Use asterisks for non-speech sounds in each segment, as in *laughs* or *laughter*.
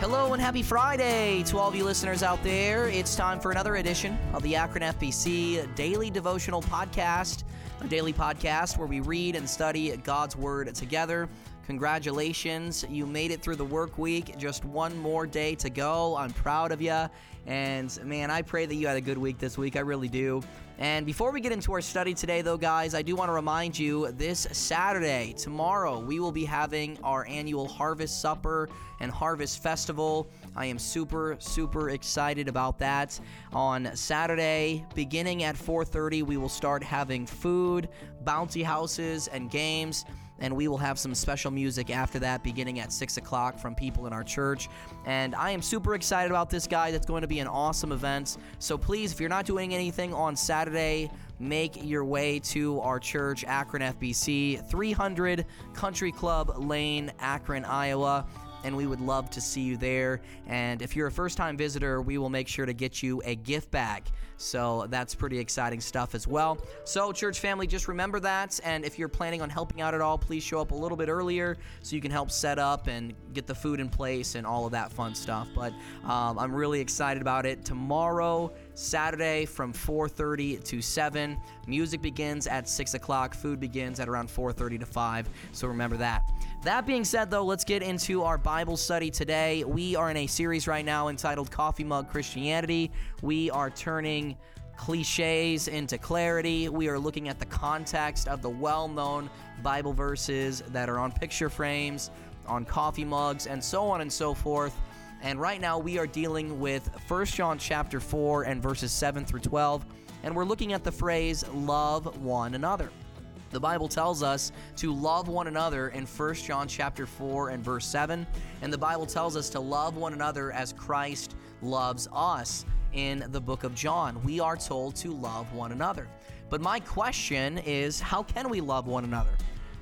Hello and happy Friday to all of you listeners out there. It's time for another edition of the Akron FBC Daily Devotional Podcast, a daily podcast where we read and study God's Word together. Congratulations, you made it through the work week. Just one more day to go. I'm proud of you. And man, I pray that you had a good week this week. I really do. And before we get into our study today, though, guys, I do want to remind you this Saturday, tomorrow, we will be having our annual Harvest Supper and Harvest Festival. I am super, super excited about that. On Saturday, beginning at 4:30, we will start having food, bounty houses, and games and we will have some special music after that beginning at 6 o'clock from people in our church. And i am super excited about this guy. It's going to be an awesome event. So please if you're not doing anything on saturday make your way to our church akron fbc 300 country club lane akron iowa and we would love to see you there. And if you're a first time visitor, we will make sure to get you a gift bag. So that's pretty exciting stuff as well. So, church family, just remember that. And if you're planning on helping out at all, please show up a little bit earlier so you can help set up and get the food in place and all of that fun stuff. But um, I'm really excited about it. Tomorrow, Saturday from 4:30 to 7. Music begins at 6 o'clock. Food begins at around 4:30 to 5. So remember that. That being said, though, let's get into our Bible study today. We are in a series right now entitled Coffee Mug Christianity. We are turning cliches into clarity. We are looking at the context of the well known Bible verses that are on picture frames, on coffee mugs, and so on and so forth. And right now we are dealing with 1 John chapter 4 and verses 7 through 12, and we're looking at the phrase love one another. The Bible tells us to love one another in 1 John chapter 4 and verse 7, and the Bible tells us to love one another as Christ loves us in the book of John. We are told to love one another. But my question is, how can we love one another?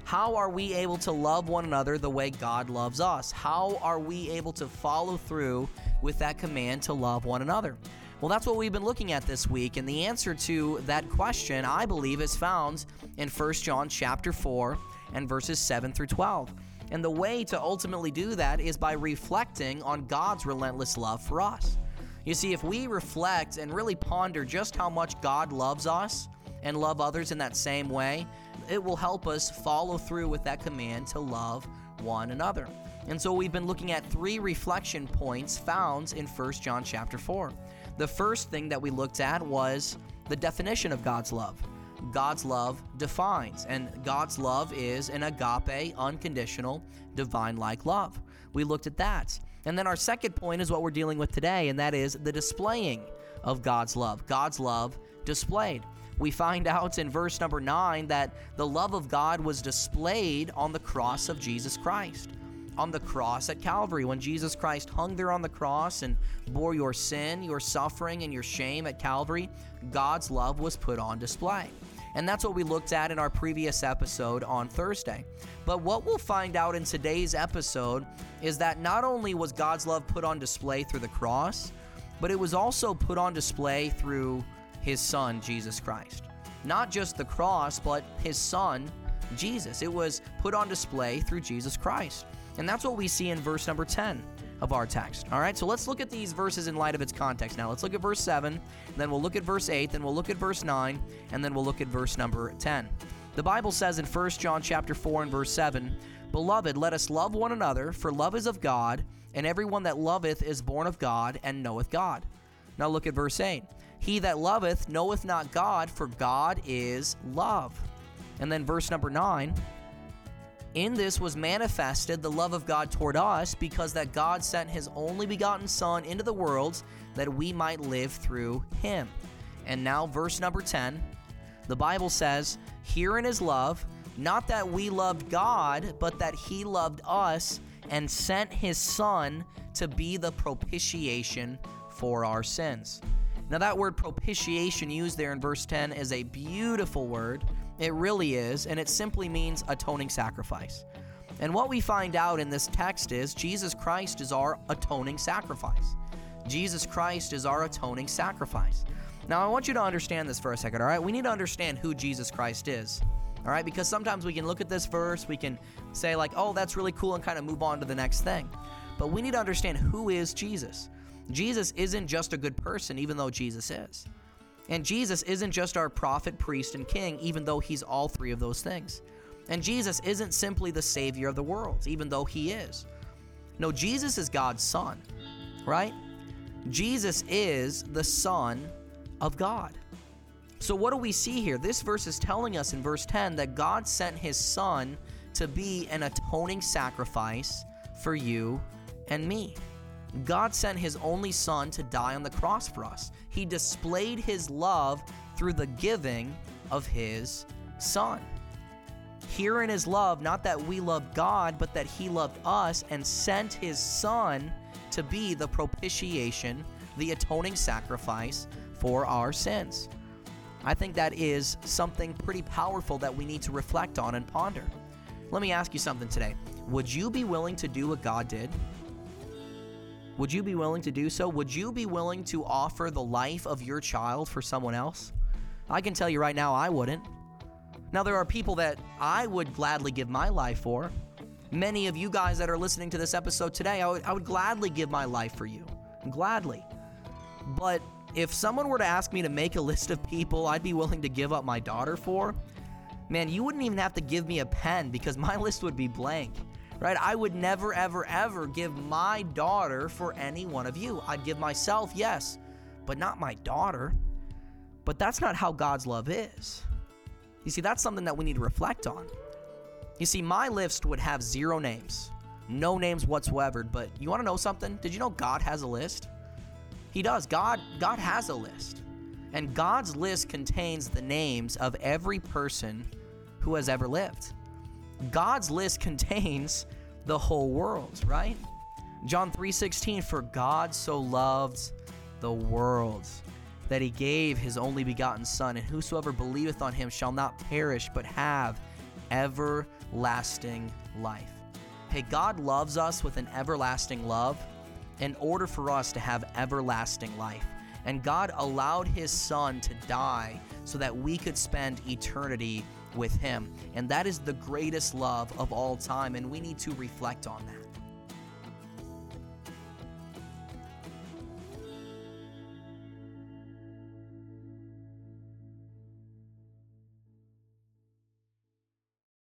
How are we able to love one another the way God loves us? How are we able to follow through with that command to love one another? Well, that's what we've been looking at this week, and the answer to that question, I believe, is found in 1 John chapter 4 and verses 7 through 12. And the way to ultimately do that is by reflecting on God's relentless love for us. You see, if we reflect and really ponder just how much God loves us and love others in that same way, it will help us follow through with that command to love one another. And so we've been looking at three reflection points found in 1 John chapter 4. The first thing that we looked at was the definition of God's love. God's love defines, and God's love is an agape, unconditional, divine like love. We looked at that. And then our second point is what we're dealing with today, and that is the displaying of God's love. God's love displayed. We find out in verse number 9 that the love of God was displayed on the cross of Jesus Christ. On the cross at Calvary, when Jesus Christ hung there on the cross and bore your sin, your suffering, and your shame at Calvary, God's love was put on display. And that's what we looked at in our previous episode on Thursday. But what we'll find out in today's episode is that not only was God's love put on display through the cross, but it was also put on display through his son, Jesus Christ. Not just the cross, but his son, Jesus. It was put on display through Jesus Christ. And that's what we see in verse number 10 of our text. All right, so let's look at these verses in light of its context. Now, let's look at verse 7, then we'll look at verse 8, then we'll look at verse 9, and then we'll look at verse number 10. The Bible says in 1 John chapter 4 and verse 7, Beloved, let us love one another, for love is of God, and everyone that loveth is born of God and knoweth God. Now look at verse 8. He that loveth knoweth not God, for God is love. And then verse number 9 In this was manifested the love of God toward us, because that God sent his only begotten Son into the world that we might live through him. And now, verse number 10 the Bible says, Herein is love, not that we loved God, but that he loved us and sent his Son to be the propitiation for our sins. Now, that word propitiation used there in verse 10 is a beautiful word. It really is, and it simply means atoning sacrifice. And what we find out in this text is Jesus Christ is our atoning sacrifice. Jesus Christ is our atoning sacrifice. Now, I want you to understand this for a second, all right? We need to understand who Jesus Christ is, all right? Because sometimes we can look at this verse, we can say, like, oh, that's really cool, and kind of move on to the next thing. But we need to understand who is Jesus. Jesus isn't just a good person, even though Jesus is. And Jesus isn't just our prophet, priest, and king, even though he's all three of those things. And Jesus isn't simply the Savior of the world, even though he is. No, Jesus is God's Son, right? Jesus is the Son of God. So, what do we see here? This verse is telling us in verse 10 that God sent his Son to be an atoning sacrifice for you and me. God sent his only Son to die on the cross for us. He displayed his love through the giving of his Son. Herein is love, not that we loved God, but that he loved us and sent his Son to be the propitiation, the atoning sacrifice for our sins. I think that is something pretty powerful that we need to reflect on and ponder. Let me ask you something today. Would you be willing to do what God did? Would you be willing to do so? Would you be willing to offer the life of your child for someone else? I can tell you right now, I wouldn't. Now, there are people that I would gladly give my life for. Many of you guys that are listening to this episode today, I would, I would gladly give my life for you. Gladly. But if someone were to ask me to make a list of people I'd be willing to give up my daughter for, man, you wouldn't even have to give me a pen because my *laughs* list would be blank right? I would never, ever, ever give my daughter for any one of you. I'd give myself, yes, but not my daughter. But that's not how God's love is. You see, that's something that we need to reflect on. You see, my list would have zero names, no names whatsoever. But you want to know something? Did you know God has a list? He does. God, God has a list. And God's list contains the names of every person who has ever lived. God's list contains the whole world, right? John 3:16 for God so loved the world that he gave his only begotten son and whosoever believeth on him shall not perish but have everlasting life. Hey, God loves us with an everlasting love in order for us to have everlasting life. And God allowed his son to die so that we could spend eternity with Him. And that is the greatest love of all time, and we need to reflect on that.